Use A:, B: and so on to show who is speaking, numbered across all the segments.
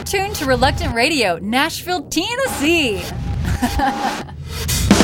A: You're tuned to Reluctant Radio, Nashville, Tennessee.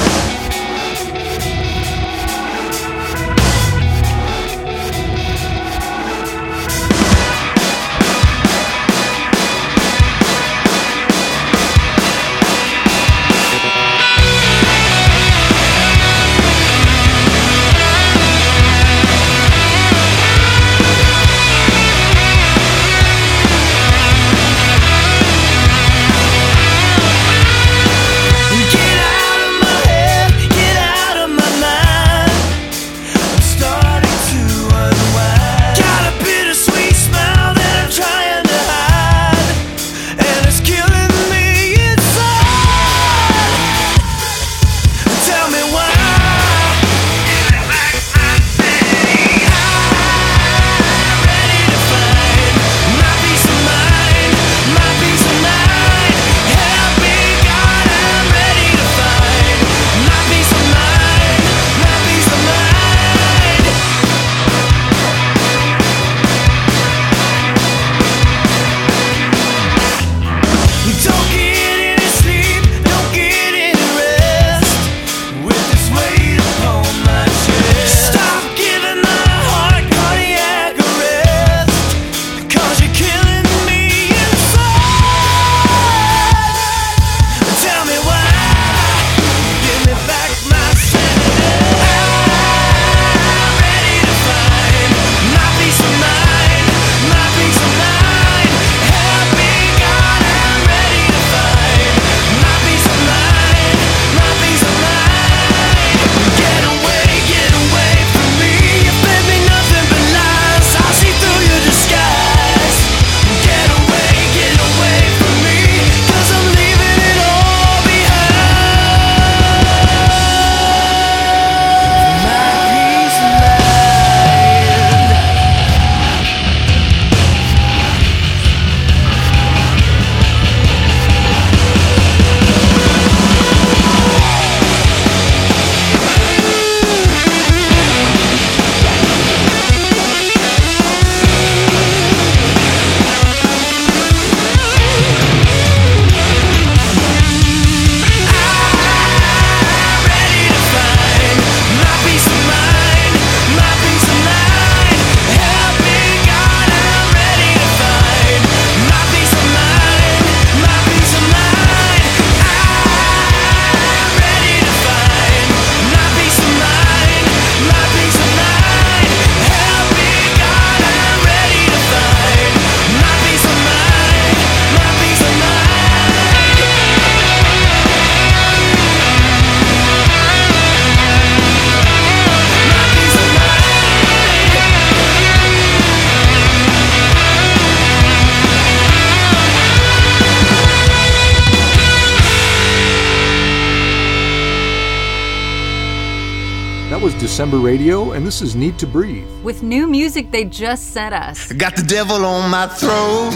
B: December Radio, and this is Need to Breathe.
A: With new music they just sent us.
C: Got the devil on my throat,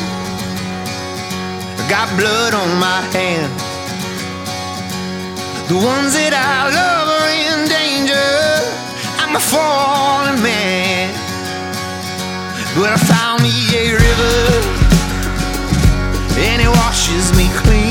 C: got blood on my hand. The ones that I love are in danger. I'm a fallen man. But I found me a river, and it washes me clean.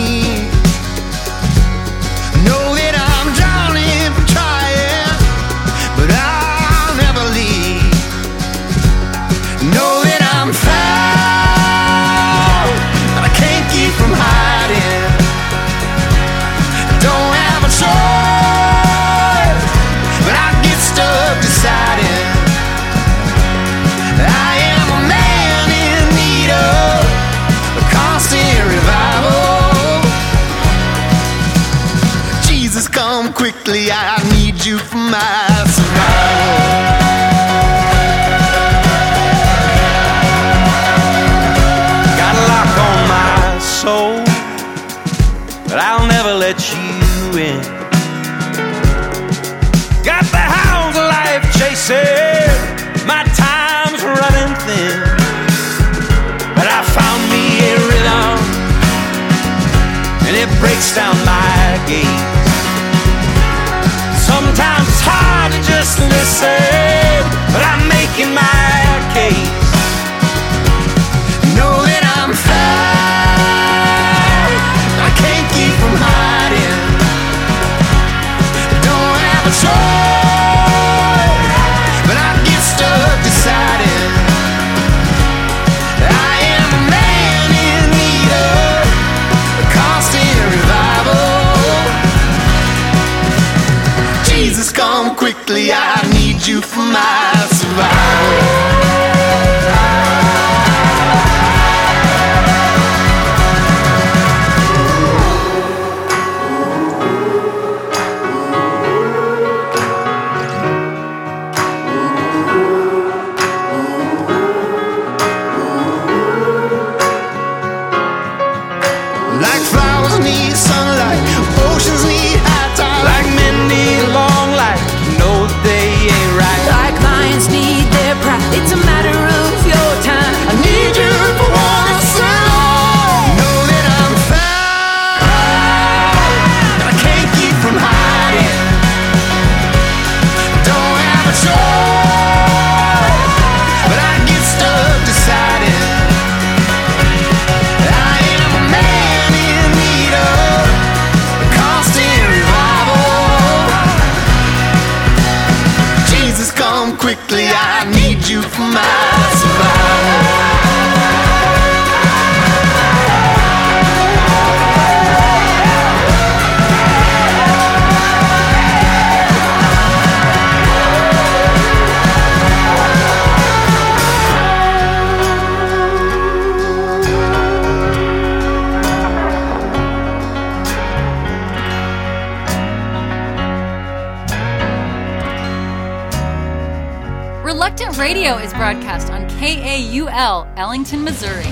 D: broadcast on KAUL, Ellington, Missouri.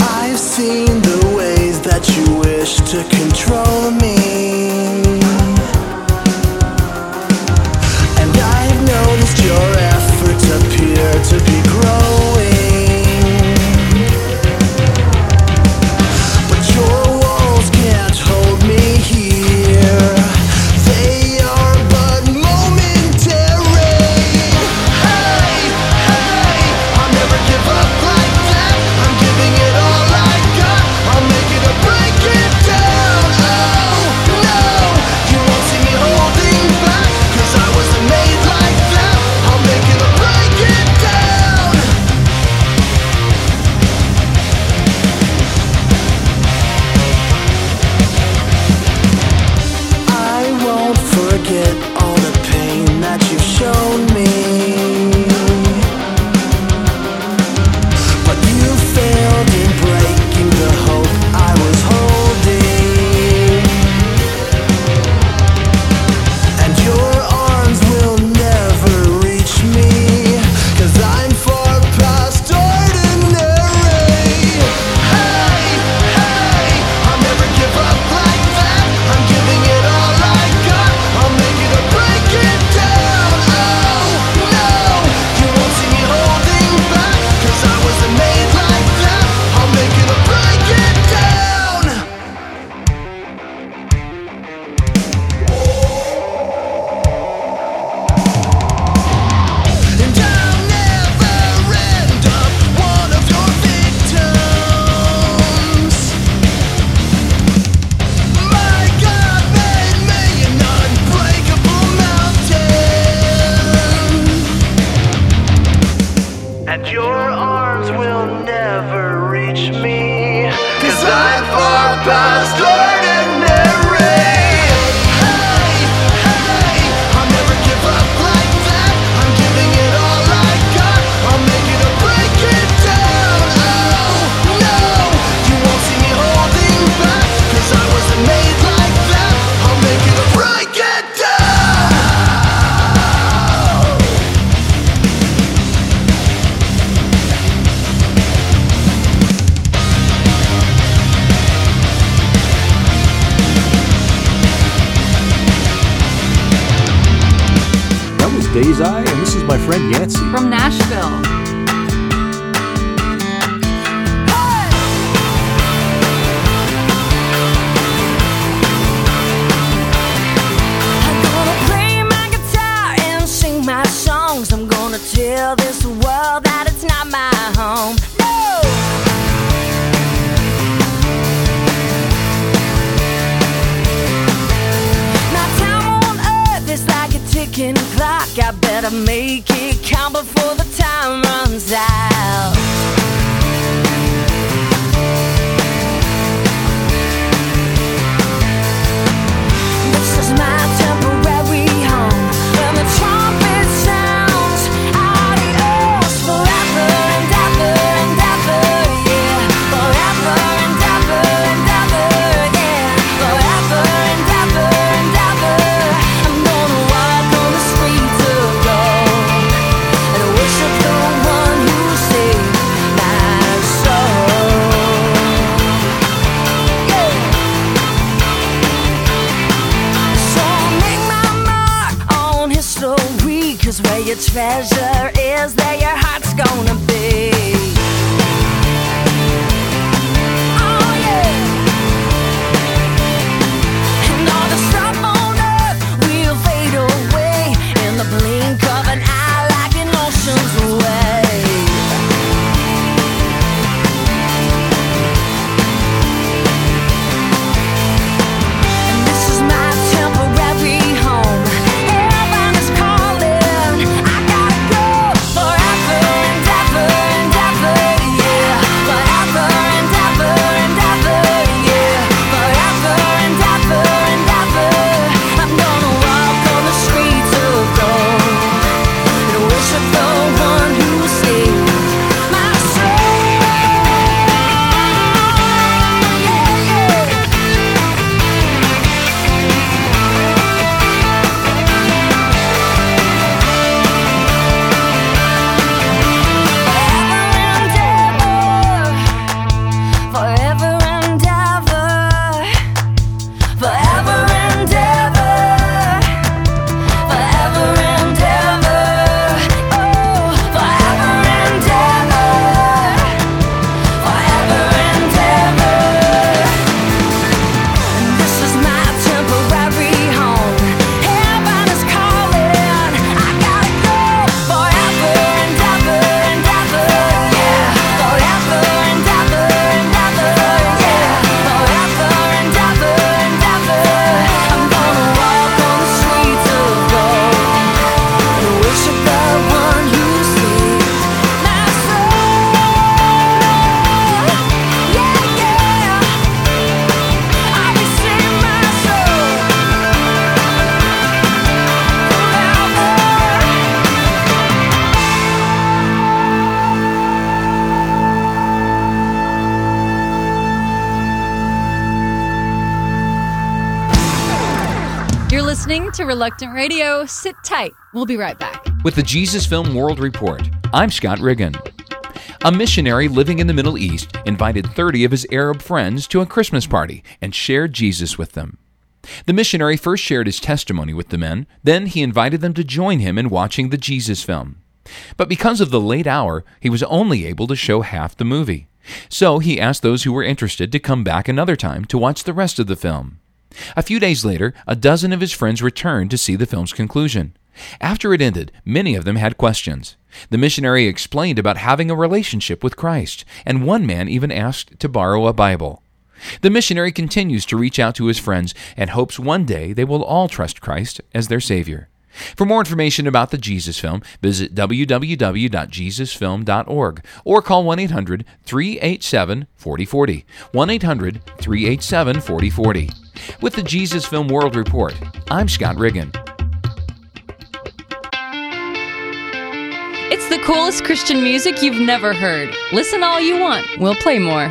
E: I've seen the ways that you wish to control me.
D: Gotta make it count before the time runs out. This is my treasure
F: to Reluctant Radio. Sit tight. We'll be right back.
G: With the Jesus Film World Report, I'm Scott Riggin. A missionary living in the Middle East invited 30 of his Arab friends to a Christmas party and shared Jesus with them. The missionary first shared his testimony with the men, then he invited them to join him in watching the Jesus film. But because of the late hour, he was only able to show half the movie. So he asked those who were interested to come back another time to watch the rest of the film. A few days later, a dozen of his friends returned to see the film's conclusion. After it ended, many of them had questions. The missionary explained about having a relationship with Christ, and one man even asked to borrow a Bible. The missionary continues to reach out to his friends and hopes one day they will all trust Christ as their Savior. For more information about the Jesus Film, visit www.jesusfilm.org or call 1 800 387 4040. 1 800 387 4040. With the Jesus Film World Report, I'm Scott Riggin.
F: It's the coolest Christian music you've never heard. Listen all you want. We'll play more.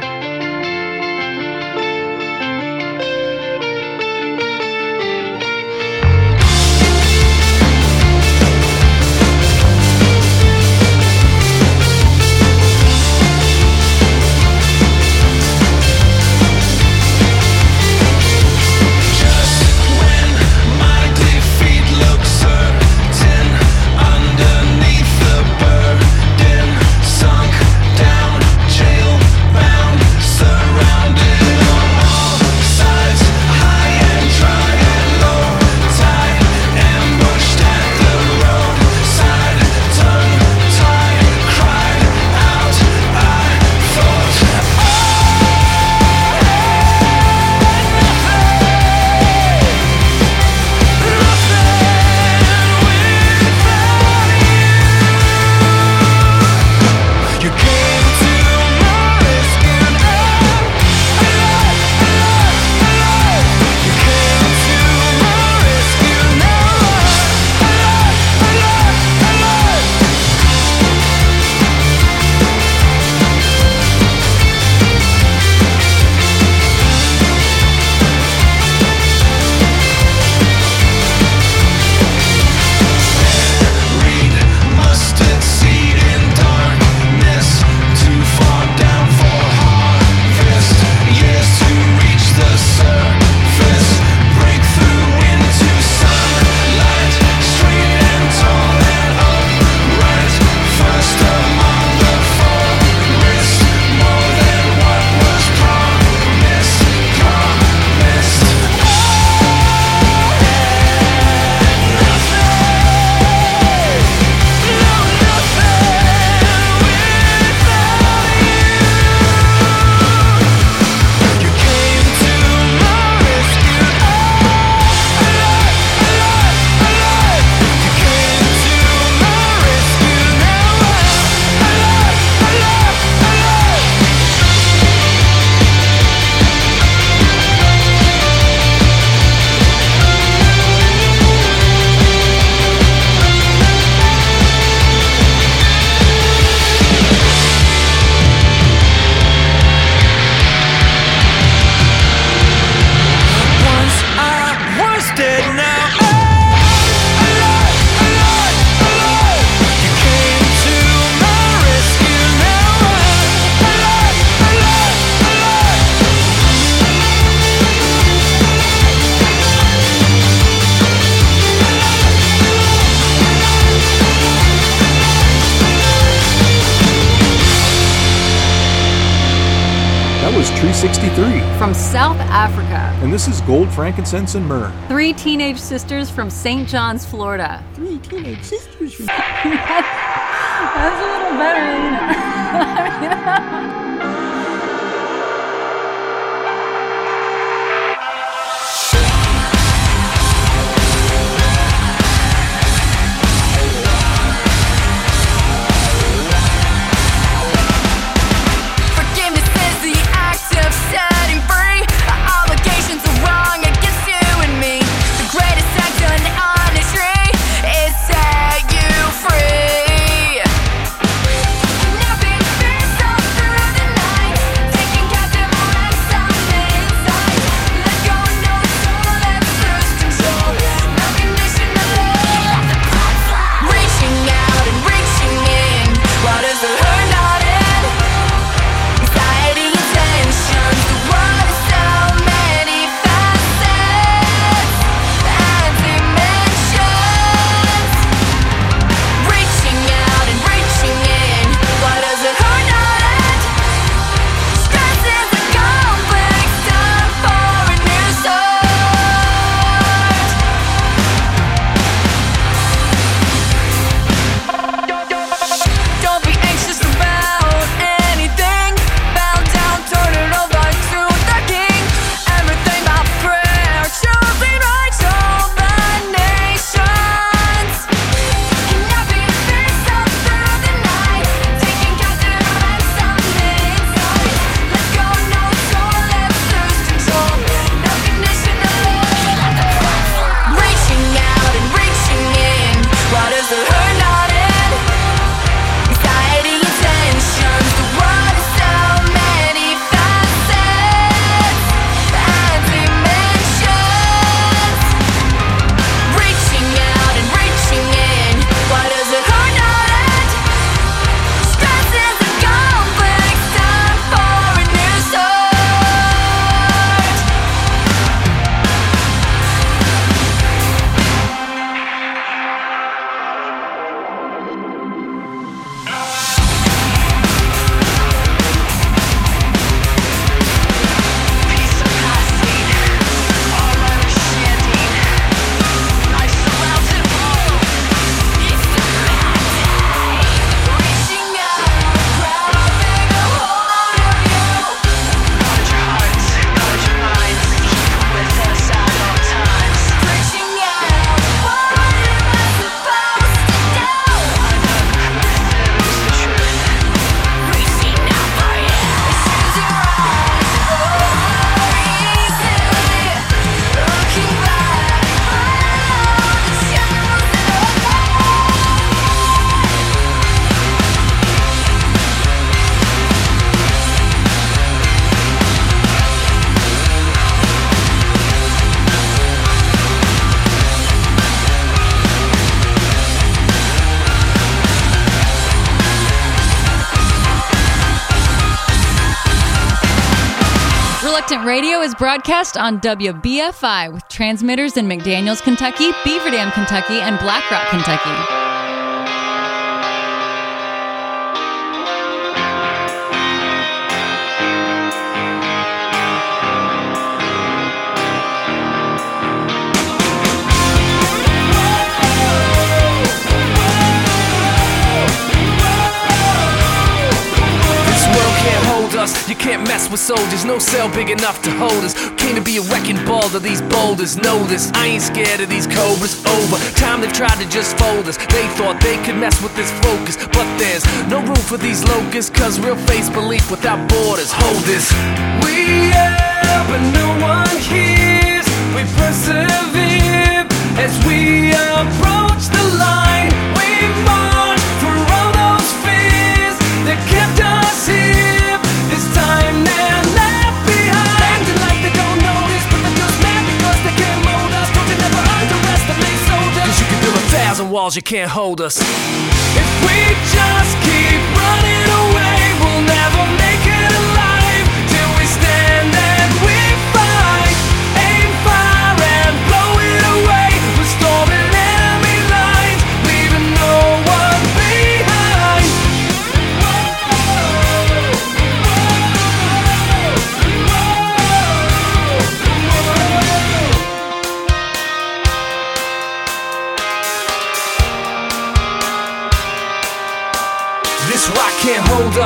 B: and this is Gold, Frankincense, and Myrrh.
D: Three teenage sisters from St. John's, Florida.
B: Three teenage sisters from.
D: that's, a little better. Radio is broadcast on WBFI with transmitters in McDaniels, Kentucky, Beaver Dam, Kentucky, and Blackrock, Kentucky.
H: us. You can't mess with soldiers, no cell big enough to hold us. Came to be a wrecking ball to these boulders. Know this, I ain't scared of these cobras. Over time, they've tried to just fold us. They thought they could mess with this focus, but there's no room for these locusts. Cause real faith belief without borders. Hold this. We are, but no one hears. We persevere as we approach the line. We march. thousand walls, you can't hold us. If we just keep running away.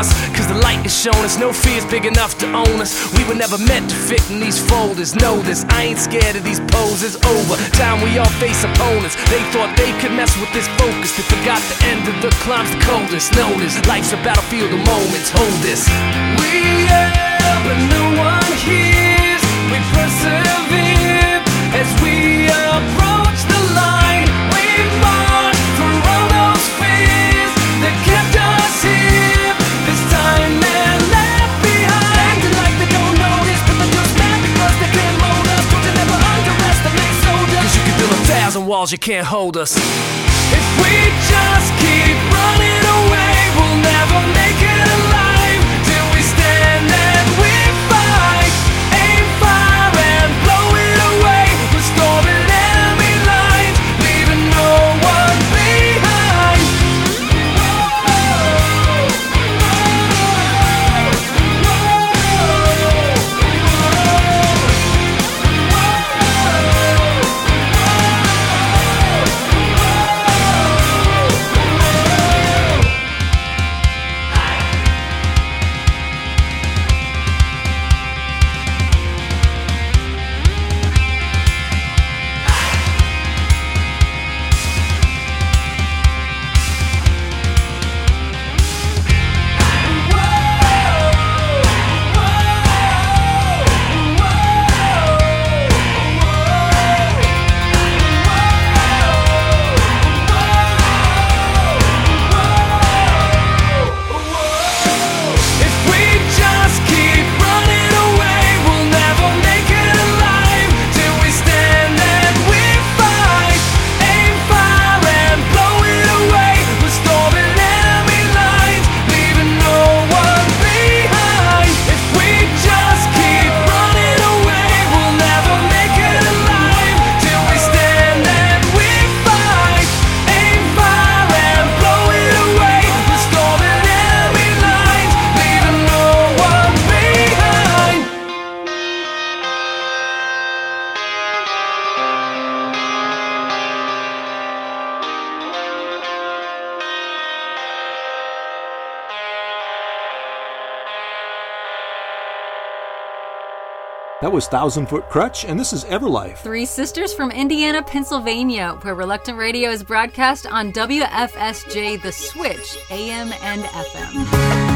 H: us. Cause the light is shown us, no fear's big enough to own us. We were never meant to fit in these folders. Know this, I ain't scared of these poses. Over time, we all face opponents. They thought they could mess with this focus. They forgot the end of the climb's the coldest. Notice, life's a battlefield of moments. Hold this. We are, but no one hears. We persevere as we and walls, you can't hold us. If we just keep running away, we'll never make it.
B: That was Thousand Foot Krutch, and this is Everlife.
D: Three sisters from Indiana, Pennsylvania, where Reluctant Radio is broadcast on WFSJ The Switch, AM and FM.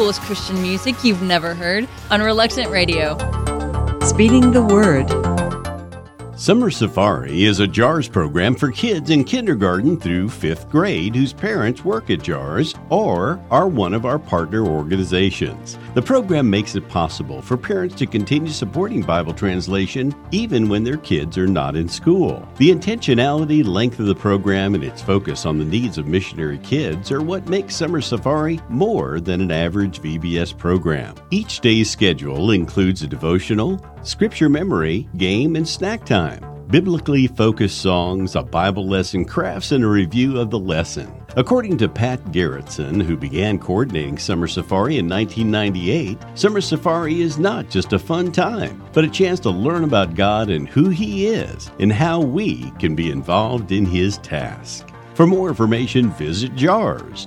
D: Coolest Christian music you've never heard on Reluctant Radio.
I: Speeding the word.
J: Summer Safari is a JAARS program for kids in kindergarten through fifth grade whose parents work at JAARS or are one of our partner organizations. The program makes it possible for parents to continue supporting Bible translation even when their kids are not in school. The intentionality, length of the program, and its focus on the needs of missionary kids are what makes Summer Safari more than an average VBS program. Each day's schedule includes a devotional, scripture memory, game, and snack time biblically focused songs, a Bible lesson, crafts, and a review of the lesson. According to Pat Garrettson, who began coordinating Summer Safari in 1998, Summer Safari is not just a fun time, but a chance to learn about God and who He is, and how we can be involved in His task. For more information, visit jaars.org.